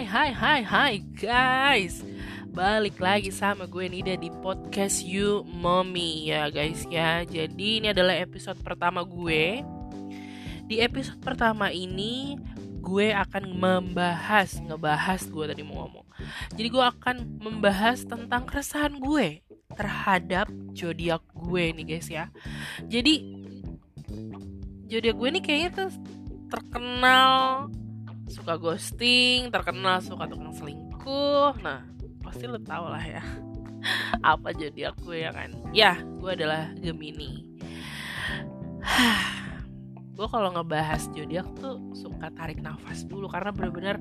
hai hai hai hai guys. Balik lagi sama gue Nida di podcast You Mommy ya guys ya. Jadi ini adalah episode pertama gue. Di episode pertama ini gue akan membahas Ngebahas gue tadi mau ngomong. Jadi gue akan membahas tentang keresahan gue Terhadap zodiak gue nih guys ya. Jadi zodiak gue nih kayaknya tuh terkenal suka ghosting, terkenal suka tukang selingkuh. Nah, pasti lo tau lah ya. Apa jadi aku ya kan? Ya gue adalah Gemini. Gue kalau ngebahas zodiak tuh suka tarik nafas dulu karena bener-bener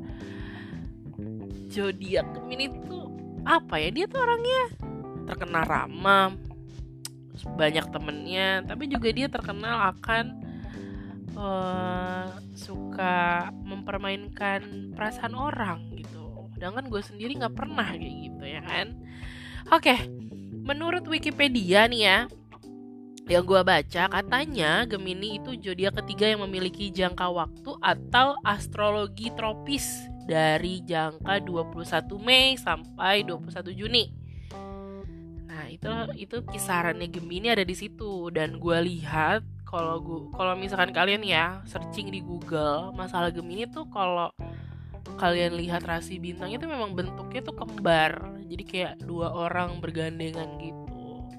zodiak Gemini tuh apa ya? Dia tuh orangnya terkenal ramah banyak temennya tapi juga dia terkenal akan uh, suka mempermainkan perasaan orang gitu. Sedangkan gue sendiri nggak pernah kayak gitu ya kan? Oke menurut Wikipedia nih ya yang gue baca katanya Gemini itu zodiak ketiga yang memiliki jangka waktu atau astrologi tropis dari jangka 21 Mei sampai 21 Juni. Nah, itu itu kisarannya Gemini ada di situ. Dan gue lihat kalau gue kalau misalkan kalian ya searching di Google masalah Gemini tuh kalau kalian lihat rasi bintang itu memang bentuknya tuh kembar. Jadi kayak dua orang bergandengan gitu.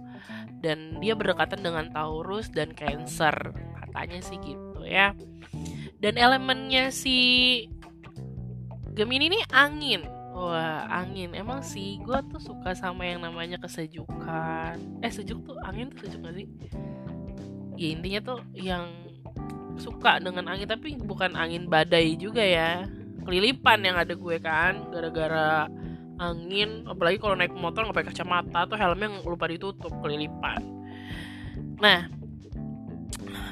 Dan dia berdekatan dengan Taurus dan Cancer katanya sih gitu ya. Dan elemennya si Gemini ini angin. Wah angin. Emang sih gue tuh suka sama yang namanya kesejukan. Eh sejuk tuh angin tuh sejuk gak sih? Ya intinya tuh yang suka dengan angin Tapi bukan angin badai juga ya. Kelilipan yang ada gue kan gara-gara angin. Apalagi kalau naik motor nggak pakai kacamata atau helmnya lupa ditutup kelilipan. Nah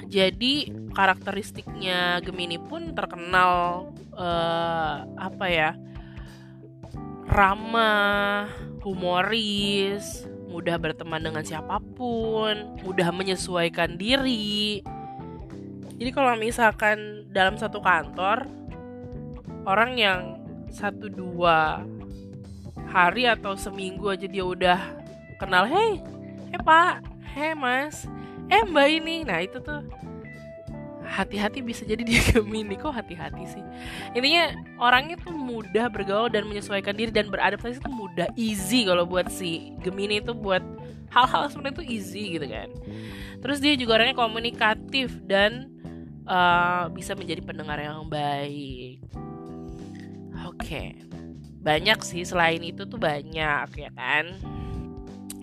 jadi karakteristiknya Gemini pun terkenal uh, apa ya ramah humoris mudah berteman dengan siapa pun. Mudah menyesuaikan diri. Jadi kalau misalkan dalam satu kantor orang yang satu dua hari atau seminggu aja dia udah kenal hey hey pak. Hey mas. Eh mbak ini. Nah itu tuh hati-hati bisa jadi dia Gemini. Kok hati-hati sih? Intinya orangnya tuh mudah bergaul dan menyesuaikan diri dan beradaptasi tuh mudah easy kalau buat si Gemini itu buat hal-hal seperti itu easy gitu kan. Terus dia juga orangnya komunikatif dan uh, bisa menjadi pendengar yang baik. Oke, banyak sih selain itu tuh banyak ya kan.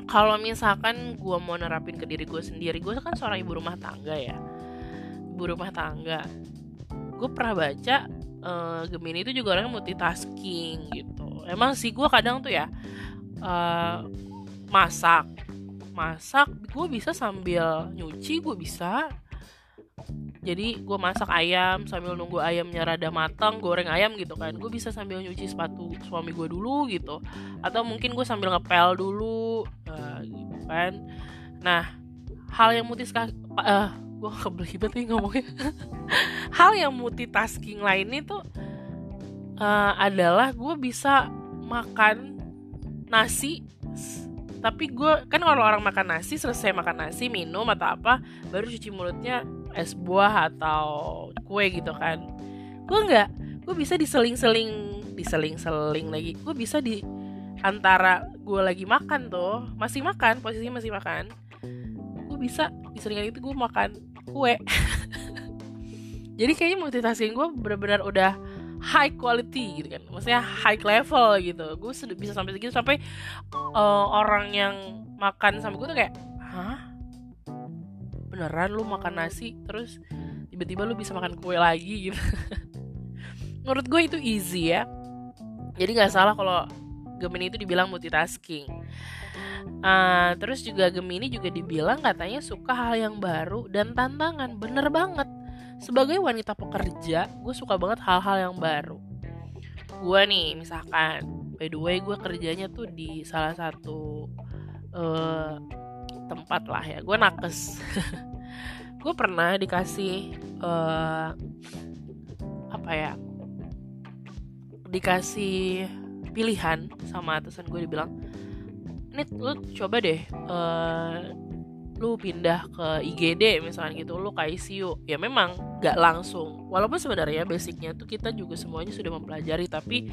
Kalau misalkan gue mau nerapin ke diri gue sendiri, gue kan seorang ibu rumah tangga ya, ibu rumah tangga. Gue pernah baca uh, Gemini itu juga orangnya multitasking gitu. Emang sih gue kadang tuh ya uh, masak, masak gue bisa sambil nyuci gue bisa. Jadi gue masak ayam sambil nunggu ayamnya rada matang goreng ayam gitu kan. Gue bisa sambil nyuci sepatu suami gue dulu gitu. Atau mungkin gue sambil ngepel dulu uh, gitu kan. Nah hal yang multitasking uh, gue kebelibet nih ngomongnya. Hal yang multitasking lainnya tuh uh, adalah gue bisa makan nasi tapi gue kan kalau orang makan nasi selesai makan nasi minum atau apa baru cuci mulutnya es buah atau kue gitu kan. Gue nggak gue bisa diseling-seling diseling-seling lagi. Gue bisa di antara gue lagi makan tuh masih makan posisinya masih makan gue bisa diselingan itu gue makan kue jadi kayaknya multitasking gue benar-benar udah high quality gitu kan. Maksudnya high level gitu. Gue sudah bisa sampai segitu sampai uh, orang yang makan sama gue tuh kayak hah? Beneran lu makan nasi terus tiba-tiba lu bisa makan kue lagi? Gitu. Menurut gue itu easy ya. Jadi nggak salah kalau Gemini itu dibilang multitasking uh, terus juga Gemini juga dibilang katanya suka hal yang baru dan tantangan. Bener banget. Sebagai wanita pekerja gue suka banget hal-hal yang baru. Gue nih misalkan by the way gue kerjanya tuh di salah satu uh, tempat lah ya. Gue nakes. Gue pernah dikasih uh, apa ya dikasih pilihan sama atasan gue dibilang Nit lu coba deh uh, lu pindah ke IGD misalnya gitu lu ke ICU ya memang gak langsung. Walaupun sebenarnya basicnya tuh kita juga semuanya sudah mempelajari tapi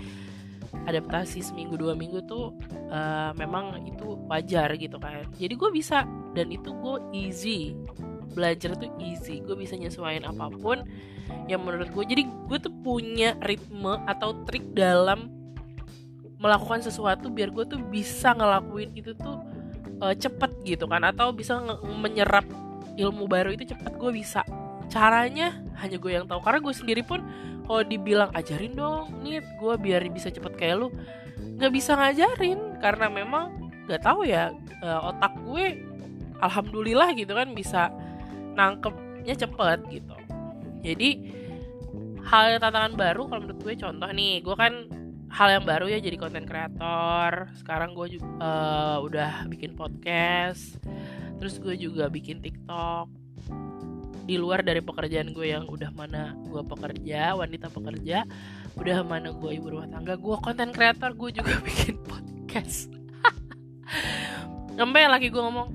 adaptasi seminggu dua minggu tuh uh, memang itu wajar gitu kan. Jadi gue bisa dan itu gue easy. Belajar tuh easy gue bisa nyesuaiin apa pun yang menurut gue jadi gue tuh punya ritme atau trik dalam melakukan sesuatu biar gue tuh bisa ngelakuin itu tuh uh, cepet gitu kan. Atau bisa menyerap ilmu baru itu cepet gue bisa. Caranya hanya gue yang tahu. Karena gue sendiri pun kalau dibilang ajarin dong nih gue biar bisa cepet kayak lu nggak bisa ngajarin. Karena memang nggak tahu ya uh, otak gue alhamdulillah gitu kan bisa nangkepnya cepet gitu. Jadi hal tantangan baru kalau menurut gue contoh nih gue kan hal yang baru ya jadi konten kreator. Sekarang gue juga uh, udah bikin podcast. Terus gue juga bikin tiktok. Di luar dari pekerjaan gue yang udah mana gue pekerja wanita pekerja udah mana gue ibu rumah tangga gue konten kreator gue juga bikin podcast. Sampai lagi gue ngomong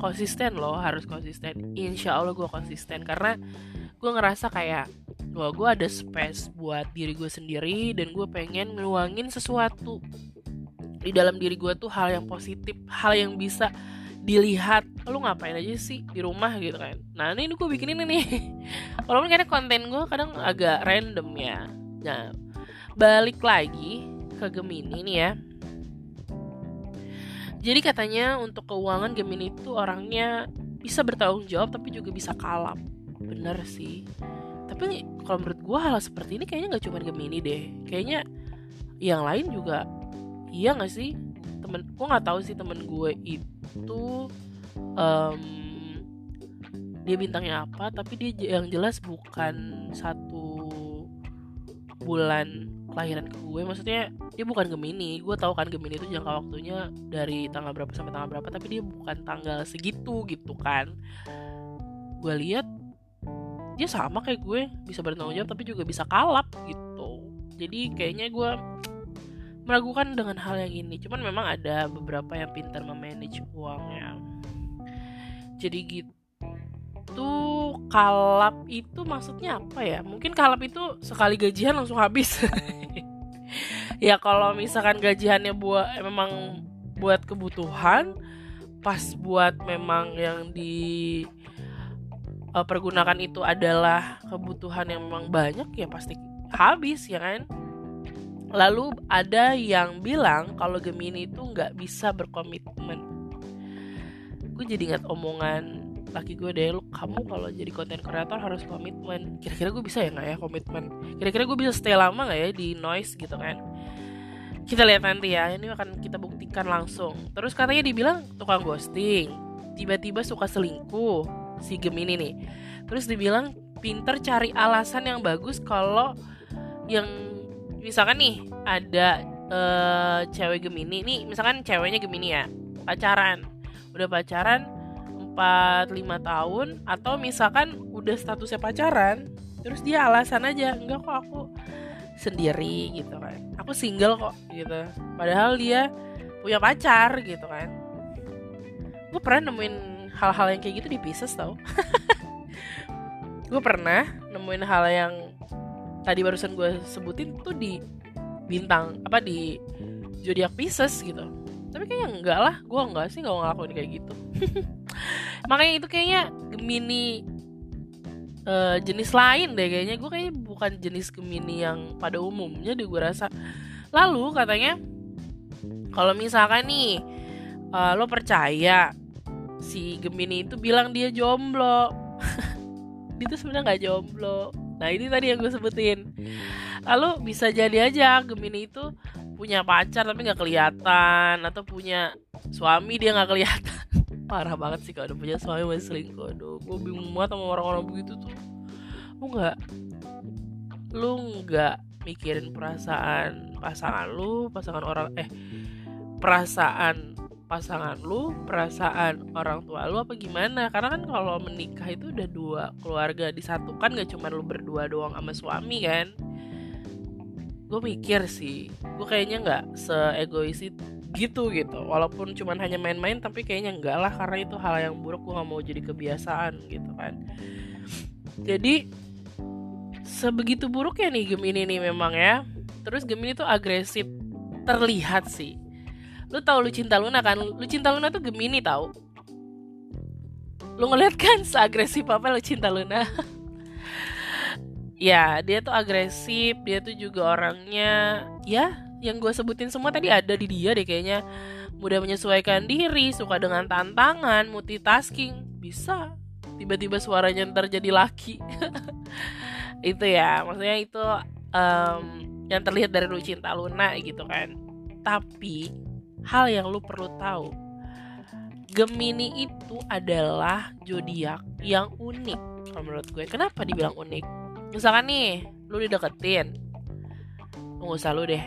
konsisten loh harus konsisten. Insya allah gue konsisten karena gue ngerasa kayak bahwa gue ada space buat diri gue sendiri dan gue pengen ngeluangin sesuatu. Di dalam diri gue tuh hal yang positif hal yang bisa dilihat. Lu ngapain aja sih di rumah gitu kan? Nah ini gue bikin ini. Nih walaupun kadang konten gue kadang agak random ya. Nah balik lagi ke Gemini nih ya. Jadi katanya untuk keuangan Gemini itu orangnya bisa bertanggung jawab tapi juga bisa kalap. Bener sih tapi kalau menurut gue hal seperti ini kayaknya nggak cuma Gemini deh. Kayaknya yang lain juga iya nggak sih? Temen gue nggak tahu sih temen gue itu um, dia bintangnya apa tapi dia yang jelas bukan satu bulan kelahiran ke gue. Maksudnya dia bukan Gemini. Gue tahu kan Gemini itu jangka waktunya dari tanggal berapa sampai tanggal berapa tapi dia bukan tanggal segitu gitu kan. Gue lihat dia sama kayak gue bisa bertanggung jawab tapi juga bisa kalap gitu. Jadi kayaknya gue meragukan dengan hal yang ini. Cuman memang ada beberapa yang pintar memanage uangnya. Jadi gitu kalap itu maksudnya apa ya? Mungkin kalap itu sekali gajian langsung habis. Ya kalau misalkan gajiannya buat memang buat kebutuhan pas buat memang yang di uh, pergunakan itu adalah kebutuhan yang memang banyak ya pasti habis ya kan? Lalu ada yang bilang kalau Gemini itu nggak bisa berkomitmen. Gue jadi ingat omongan laki gue deh lu kamu kalau jadi konten kreator harus komitmen. Kira-kira gue bisa ya nggak ya komitmen? Kira-kira gue bisa stay lama nggak ya di noise gitu kan? Kita lihat nanti ya ini akan kita buktikan langsung. Terus katanya dibilang tukang ghosting tiba-tiba suka selingkuh si Gemini nih. Terus dibilang pinter cari alasan yang bagus kalau yang misalkan nih ada uh, cewek Gemini nih misalkan ceweknya Gemini ya pacaran. Udah pacaran 4 5 tahun atau misalkan udah statusnya pacaran terus dia alasan aja enggak kok aku sendiri gitu kan. Aku single kok gitu. Padahal dia punya pacar gitu kan. Gue pernah nemuin hal-hal yang kayak gitu di Pisces tau. Gue pernah nemuin hal yang tadi barusan gue sebutin tuh di bintang apa di zodiak Pisces gitu. Tapi kayaknya enggak lah gue enggak sih nggak ngelakuin kayak gitu. Makanya itu kayaknya Gemini uh, jenis lain deh kayaknya. Gue kayaknya bukan jenis Gemini yang pada umumnya deh gue rasa. Lalu katanya kalau misalkan nih uh, lo percaya si Gemini itu bilang dia jomblo. Dia tuh sebenarnya nggak jomblo. Nah ini tadi yang gue sebutin. Lalu bisa jadi aja Gemini itu punya pacar tapi nggak kelihatan atau punya suami dia nggak kelihatan. Parah banget sih kalau udah punya suami masih selingkuh aduh gue bingung banget sama orang-orang begitu tuh. Lu nggak lu nggak mikirin perasaan pasangan lu pasangan orang eh perasaan pasangan lu, perasaan orang tua lu apa gimana? Karena kan kalau menikah itu udah dua keluarga disatukan gak cuma lu berdua doang sama suami kan. gue mikir sih gue kayaknya nggak seegois itu gitu gitu walaupun cuman hanya main-main tapi kayaknya enggak lah karena itu hal yang buruk gue nggak mau jadi kebiasaan gitu kan jadi sebegitu buruk ya nih game ini nih memang ya terus game ini tuh agresif terlihat sih lu tau lu cinta Luna kan? Lu cinta Luna tuh Gemini tau. Lu ngeliat kan seagresif apa lu cinta Luna? Ya dia tuh agresif dia tuh juga orangnya ya yang gue sebutin semua tadi ada di dia deh kayaknya. Mudah menyesuaikan diri suka dengan tantangan multitasking. Bisa tiba-tiba suaranya ntar jadi laki. Itu ya maksudnya itu um, yang terlihat dari lu cinta Luna gitu kan. Tapi hal yang lu perlu tahu. Gemini itu adalah zodiak yang unik menurut gue. Kenapa dibilang unik? Misalkan nih lu dideketin. Nggak usah lu deh.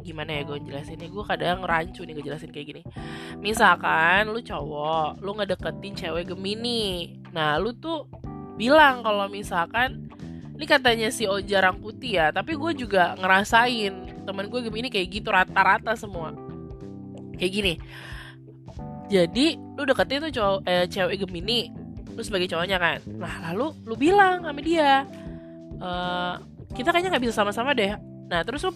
Gimana ya gue jelasin nih gue kadang rancu nih ngejelasin kayak gini. Misalkan lu cowok lu ngedeketin cewek Gemini. Nah lu tuh bilang kalau misalkan ini katanya si Oja Rangkuti ya tapi gue juga ngerasain temen gue Gemini kayak gitu rata-rata semua kayak gini. Jadi lu deketin tuh cowok eh, cewek Gemini lu sebagai cowoknya kan. Nah lalu lu bilang sama dia e, kita kayaknya nggak bisa sama-sama deh. Nah terus lu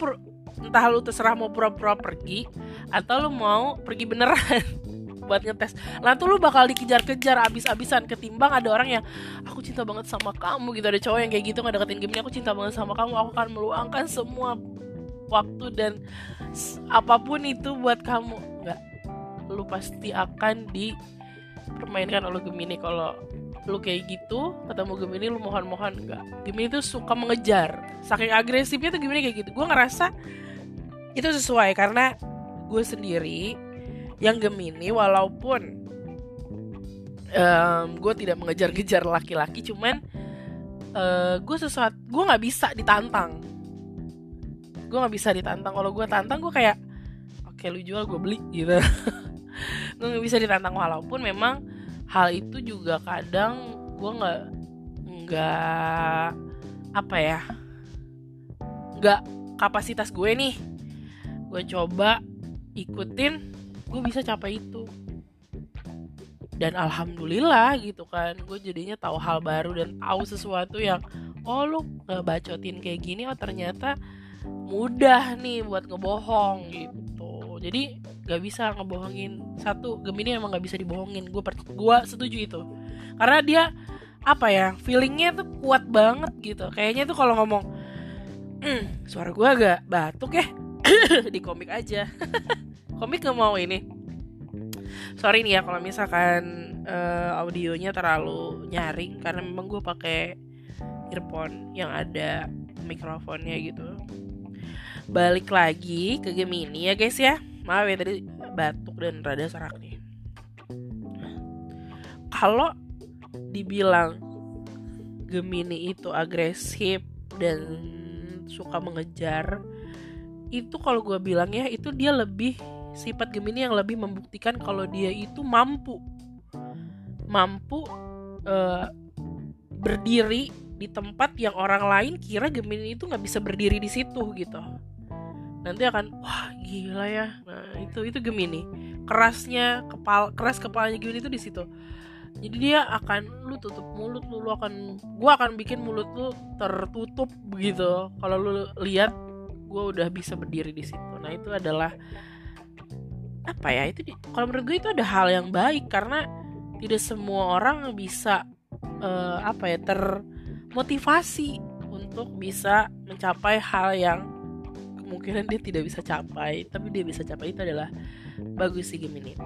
entah lu terserah mau pura-pura pergi atau lu mau pergi beneran buat ngetes. Lah tuh lu bakal dikejar-kejar abis-abisan ketimbang ada orang yang aku cinta banget sama kamu gitu. Ada cowok yang kayak gitu nggak deketin game aku cinta banget sama kamu aku akan meluangkan semua waktu dan apa pun itu buat kamu lu pasti akan dipermainkan oleh Gemini. Kalau lu kayak gitu ketemu Gemini lu mohon-mohon enggak Gemini tuh suka mengejar. Saking agresifnya tuh Gemini kayak gitu. Gue ngerasa itu sesuai karena gue sendiri yang Gemini walaupun um, gue tidak mengejar-ngejar laki-laki cuman uh, gue sesuatu gue nggak bisa ditantang. Gue nggak bisa ditantang. Kalau gue tantang gue kayak oke okay, lu jual gue beli gitu bisa ditantang walaupun memang hal itu juga kadang gue nggak nggak apa ya nggak kapasitas gue nih. Gue coba ikutin gue bisa capai itu. Dan alhamdulillah gitu kan gue jadinya tahu hal baru dan tahu sesuatu yang oh lu ngebacotin kayak gini oh ternyata mudah nih buat ngebohong gitu. Jadi gak bisa ngebohongin. Satu Gemini emang gak bisa dibohongin. Gue gue setuju itu. Karena dia apa ya feelingnya tuh kuat banget gitu. Kayaknya tuh kalau ngomong hmm, suara gue agak batuk ya di komik aja. Komik nggak mau ini. Sorry nih ya kalau misalkan uh, audionya terlalu nyaring karena memang gue pakai earphone yang ada mikrofonnya gitu. Balik lagi ke Gemini ya guys ya maaf ya tadi batuk dan rada serak nih. Kalau dibilang Gemini itu agresif dan suka mengejar itu kalau gue bilang ya itu dia lebih sifat Gemini yang lebih membuktikan kalau dia itu mampu. Mampu uh, berdiri di tempat yang orang lain kira Gemini itu nggak bisa berdiri di situ gitu nanti akan wah gila ya. Nah itu itu Gemini. Kerasnya kepala keras kepalanya Gemini itu di situ. Jadi dia akan lu tutup mulut lu, lu akan gua akan bikin mulut lu tertutup begitu kalau lu lihat gue udah bisa berdiri di situ. Nah itu adalah apa ya itu kalau menurut gue itu ada hal yang baik. Karena tidak semua orang bisa uh, apa ya termotivasi untuk bisa mencapai hal yang kemungkinan dia tidak bisa capai tapi dia bisa capai itu adalah bagus sih Gemini.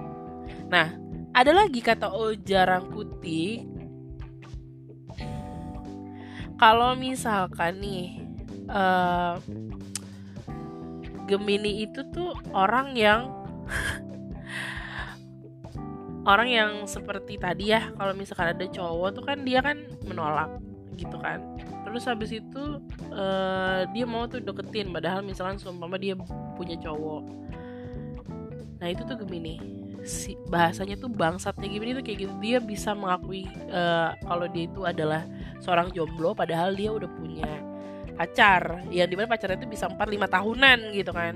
Nah ada lagi kata oh jarang putih kalau misalkan nih uh, Gemini itu tuh orang yang orang yang seperti tadi ya kalau misalkan ada cowok tuh kan dia kan menolak gitu kan terus habis itu uh, dia mau tuh deketin padahal misalkan sumpah dia punya cowok. Nah itu tuh Gemini si bahasanya tuh bangsatnya Gemini tuh kayak gitu. Dia bisa mengakui uh, kalau dia itu adalah seorang jomblo padahal dia udah punya pacar. Yang di mana pacarnya itu bisa 4-5 tahunan gitu kan.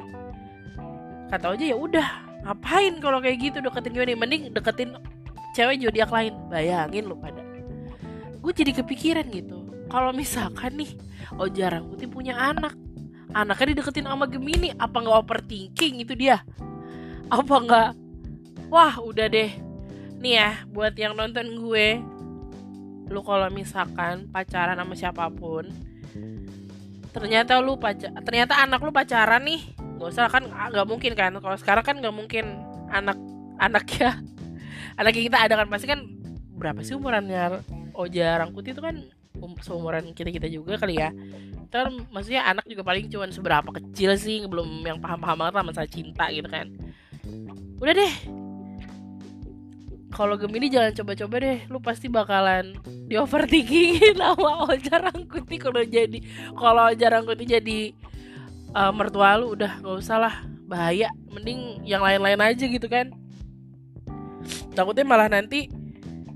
Kata aja ya udah ngapain kalau kayak gitu deketin nih? Mending deketin cewek zodiak lain. Bayangin lu pada. Gue jadi kepikiran gitu kalau misalkan nih oh jarang putih punya anak. Anaknya dideketin sama Gemini apa nggak overthinking itu dia? Apa nggak? Wah udah deh. Nih ya buat yang nonton gue lu kalau misalkan pacaran sama siapa pun ternyata lu pacar ternyata anak lu pacaran nih gak usah kan nggak mungkin kan? Kalau sekarang kan nggak mungkin anak anaknya anak kita ada kan? Pasti kan berapa sih umurannya? Oja Rangkuti itu kan um, seumuran kita kita juga kali ya. Kan maksudnya anak juga paling cuman seberapa kecil sih belum yang paham-paham banget lah masalah cinta gitu kan. Udah deh. Kalau Gemini jangan coba-coba deh lu pasti bakalan di overthinkingin sama Oja Rangkuti kalau jadi kalau Oja Rangkuti jadi uh, mertua lu udah gak usah lah bahaya. Mending yang lain-lain aja gitu kan. Takutnya malah nanti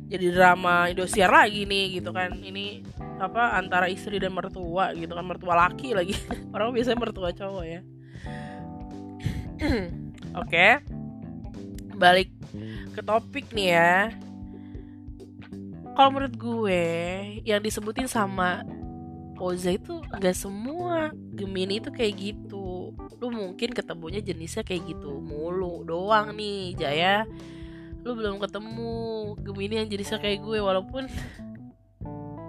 jadi drama Indosiar lagi nih gitu kan. Ini apa antara istri dan mertua gitu kan. Mertua laki lagi. Orang biasanya mertua cowok ya. Oke. Okay. balik ke topik nih ya. Kalau menurut gue yang disebutin sama Oza itu nggak semua. Gemini itu kayak gitu. Lu mungkin ketemunya jenisnya kayak gitu mulu doang nih Jaya lu belum ketemu. Gemini yang jenisnya kayak gue walaupun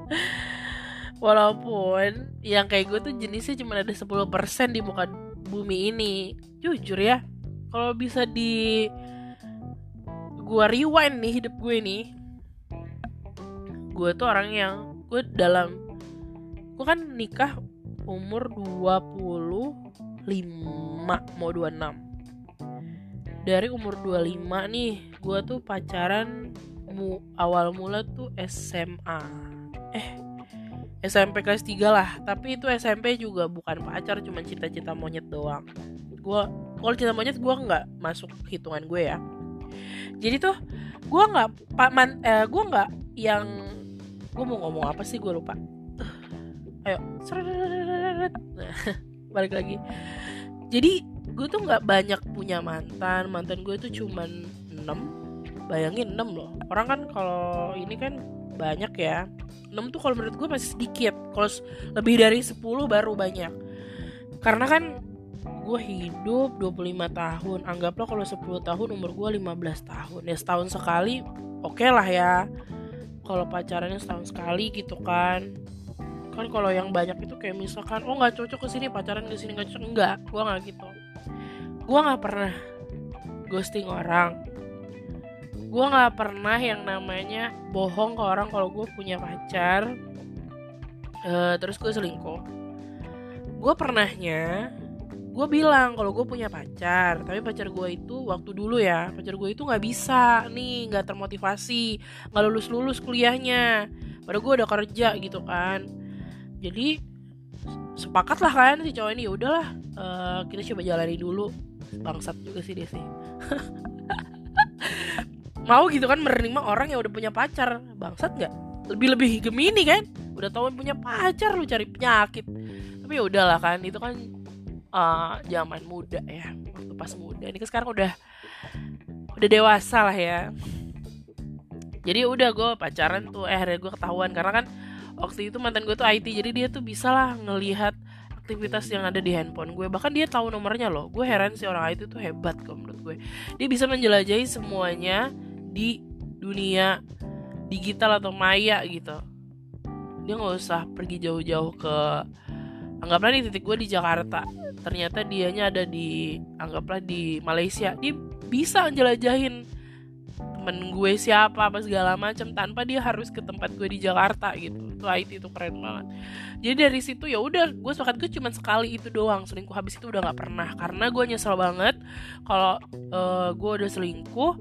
walaupun yang kayak gue tuh jenisnya cuma ada 10% di muka bumi ini. Jujur ya kalau bisa di gue rewind nih hidup gue nih gue tuh orang yang gue dalam gue kan nikah umur 25 mau 26 dari umur 25 nih gue tuh pacaran mu awal mula tuh SMA eh SMP kelas 3 lah tapi itu SMP juga bukan pacar cuma cinta-cinta monyet doang. Gue kalau cinta monyet gue nggak masuk hitungan gue ya. Jadi tuh gue nggak pak man eh, gue nggak yang gue mau ngomong apa sih gue lupa. Ayo balik lagi. Jadi gue tuh nggak banyak punya mantan. Mantan gue tuh cuman 6 bayangin 6 loh. Orang kan kalau ini kan banyak ya. 6 tuh kalau menurut gue masih sedikit. Kalau lebih dari 10 baru banyak. Karena kan gue hidup 25 tahun. Anggaplah kalau 10 tahun umur gue 15 tahun. Ya setahun sekali oke okay lah ya. Kalau pacarannya setahun sekali gitu kan. Kan kalau yang banyak itu kayak misalkan oh nggak cocok ke sini pacaran ke sini nggak cocok. Enggak gue nggak gitu gue nggak pernah ghosting orang. Gue nggak pernah yang namanya bohong ke orang kalau gue punya pacar. Uh, terus gue selingkuh. Gue pernahnya gue bilang kalau gue punya pacar tapi pacar gue itu waktu dulu ya pacar gue itu nggak bisa nih nggak termotivasi nggak lulus lulus kuliahnya. Padahal gue udah kerja gitu kan. Jadi sepakat lah kan si cowok ini ya udahlah uh, kita coba jalani dulu bangsat juga sih dia sih. Mau gitu kan menerima orang yang udah punya pacar. Bangsat nggak? Lebih lebih gemini kan? Udah tahu punya pacar lu cari penyakit. Tapi ya udahlah kan itu kan uh, zaman muda ya. Waktu pas muda. Ini kan sekarang udah udah dewasa lah ya. Jadi udah gue pacaran tuh eh gue ketahuan. Karena kan waktu itu mantan gue tuh IT jadi dia tuh bisa lah ngelihat aktivitas yang ada di handphone gue. Bahkan dia tahu nomornya loh. Gue heran sih orang IT tuh hebat kok menurut gue. Dia bisa menjelajahi semuanya di dunia digital atau maya gitu. Dia nggak usah pergi jauh-jauh ke anggaplah nih titik gue di Jakarta. Ternyata dianya ada di anggaplah di Malaysia. Dia bisa jelajahin temen gue siapa apa segala macam tanpa dia harus ke tempat gue di Jakarta gitu. Itu IT itu keren banget. Jadi dari situ ya udah gue sepakat gue cuma sekali itu doang selingkuh. Habis itu udah nggak pernah karena gue nyesel banget kalau uh, gue udah selingkuh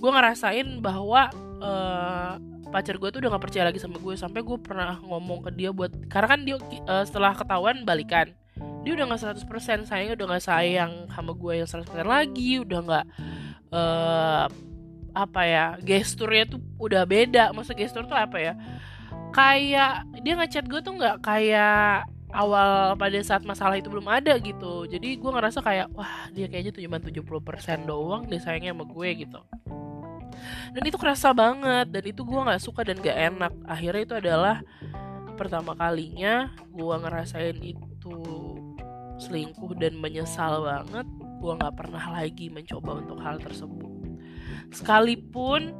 gue ngerasain bahwa uh, pacar gue tuh udah gak percaya lagi sama gue. Sampai gue pernah ngomong ke dia buat karena kan dia uh, setelah ketahuan balikan. Dia udah gak 100% sayang udah gak sayang sama gue yang 100% lagi udah gak uh, apa ya gesturnya tuh udah beda. Maksud gestur tuh apa ya? Kayak dia ngechat gue tuh nggak kayak awal pada saat masalah itu belum ada gitu. Jadi gue ngerasa kayak wah dia kayaknya cuma 70% doang deh sayangnya sama gue gitu. Dan itu kerasa banget dan itu gue nggak suka dan gak enak. Akhirnya itu adalah pertama kalinya gue ngerasain itu selingkuh dan menyesal banget. Gue nggak pernah lagi mencoba untuk hal tersebut sekalipun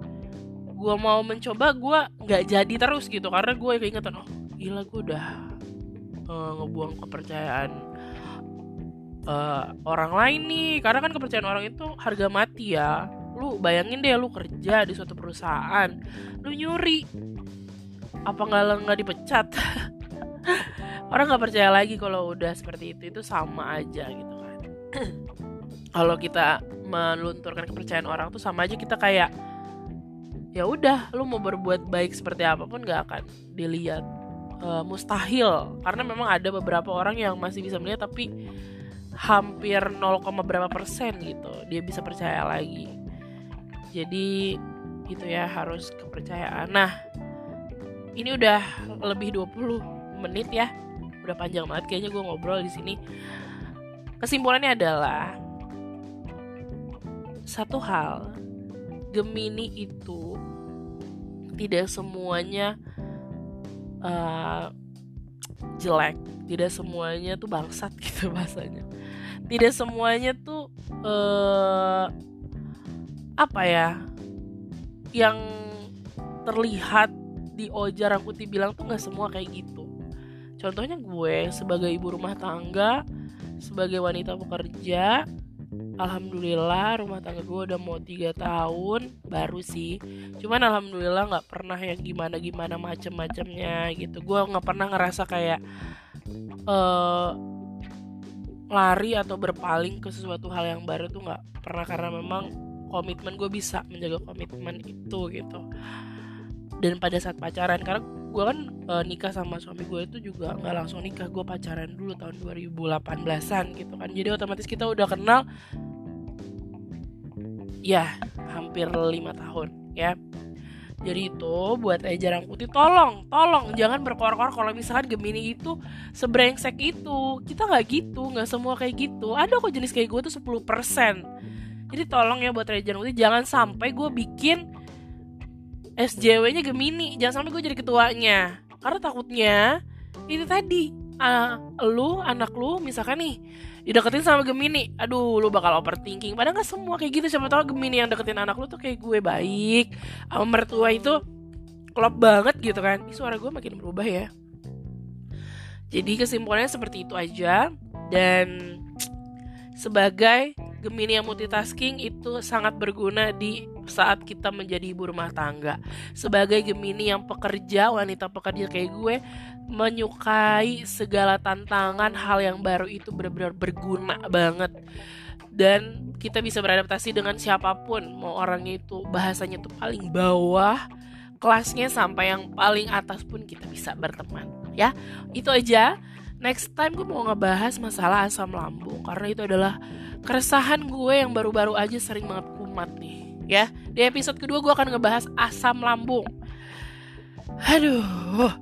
gue mau mencoba gue nggak jadi terus gitu. Karena gue keingetan oh gila gue udah uh, ngebuang kepercayaan uh, orang lain nih. Karena kan kepercayaan orang itu harga mati ya. Lu bayangin deh lu kerja di suatu perusahaan lu nyuri apa nggak nggak dipecat? Orang nggak percaya lagi kalau udah seperti itu itu sama aja gitu kan. Kalau kita melunturkan kepercayaan orang tuh sama aja kita kayak ya udah lu mau berbuat baik seperti apa pun nggak akan dilihat uh, mustahil. Karena memang ada beberapa orang yang masih bisa melihat tapi hampir 0, berapa persen gitu dia bisa percaya lagi. Jadi itu ya harus kepercayaan. Nah ini udah lebih 20 menit ya. Udah panjang banget kayaknya gue ngobrol di sini. Kesimpulannya adalah satu hal Gemini itu tidak semuanya uh, jelek tidak semuanya tuh bangsat gitu bahasanya. Tidak semuanya tuh uh, apa ya yang terlihat di Oja Rangkuti bilang tuh nggak semua kayak gitu. Contohnya gue sebagai ibu rumah tangga sebagai wanita pekerja Alhamdulillah rumah tangga gue udah mau tiga tahun baru sih. Cuman alhamdulillah nggak pernah yang gimana gimana macem-macemnya gitu. Gue nggak pernah ngerasa kayak uh, lari atau berpaling ke sesuatu hal yang baru tuh nggak pernah. Karena memang komitmen gue bisa menjaga komitmen itu gitu. Dan pada saat pacaran karena gue kan e, nikah sama suami gue itu juga nggak langsung nikah gue pacaran dulu tahun 2018an gitu kan. Jadi otomatis kita udah kenal ya hampir lima tahun ya. Jadi itu buat eh jarang putih tolong tolong jangan berkor-kor kalau misalkan Gemini itu sebrengsek itu. Kita nggak gitu nggak semua kayak gitu. Ada kok jenis kayak gue tuh 10% jadi tolong ya buat Putih jangan sampai gue bikin SJW-nya Gemini. Jangan sampai gue jadi ketuanya. Karena takutnya itu tadi uh, lu anak lu misalkan nih dideketin sama Gemini. Aduh lu bakal overthinking. Padahal nggak semua kayak gitu. Siapa tahu Gemini yang deketin anak lu tuh kayak gue baik. Sama mertua itu klop banget gitu kan. Ini suara gue makin berubah ya. Jadi kesimpulannya seperti itu aja. Dan sebagai Gemini yang multitasking itu sangat berguna di saat kita menjadi ibu rumah tangga. Sebagai Gemini yang pekerja, wanita pekerja kayak gue, menyukai segala tantangan hal yang baru itu benar-benar berguna banget. Dan kita bisa beradaptasi dengan siapa pun, mau orangnya itu bahasanya tuh paling bawah, kelasnya sampai yang paling atas pun kita bisa berteman. Ya, itu aja. Next time gue mau ngebahas masalah asam lambung karena itu adalah keresahan gue yang baru-baru aja sering banget kumat nih ya. Di episode kedua gue akan ngebahas asam lambung. Aduh.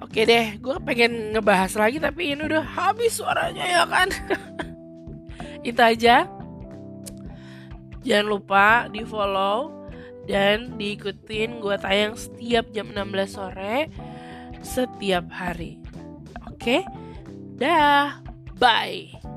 Oke deh gue pengen ngebahas lagi tapi ini udah habis suaranya ya kan? Itu aja. Jangan lupa di follow dan diikutin gue tayang setiap jam 16 sore setiap hari. Oke? Dah. Bye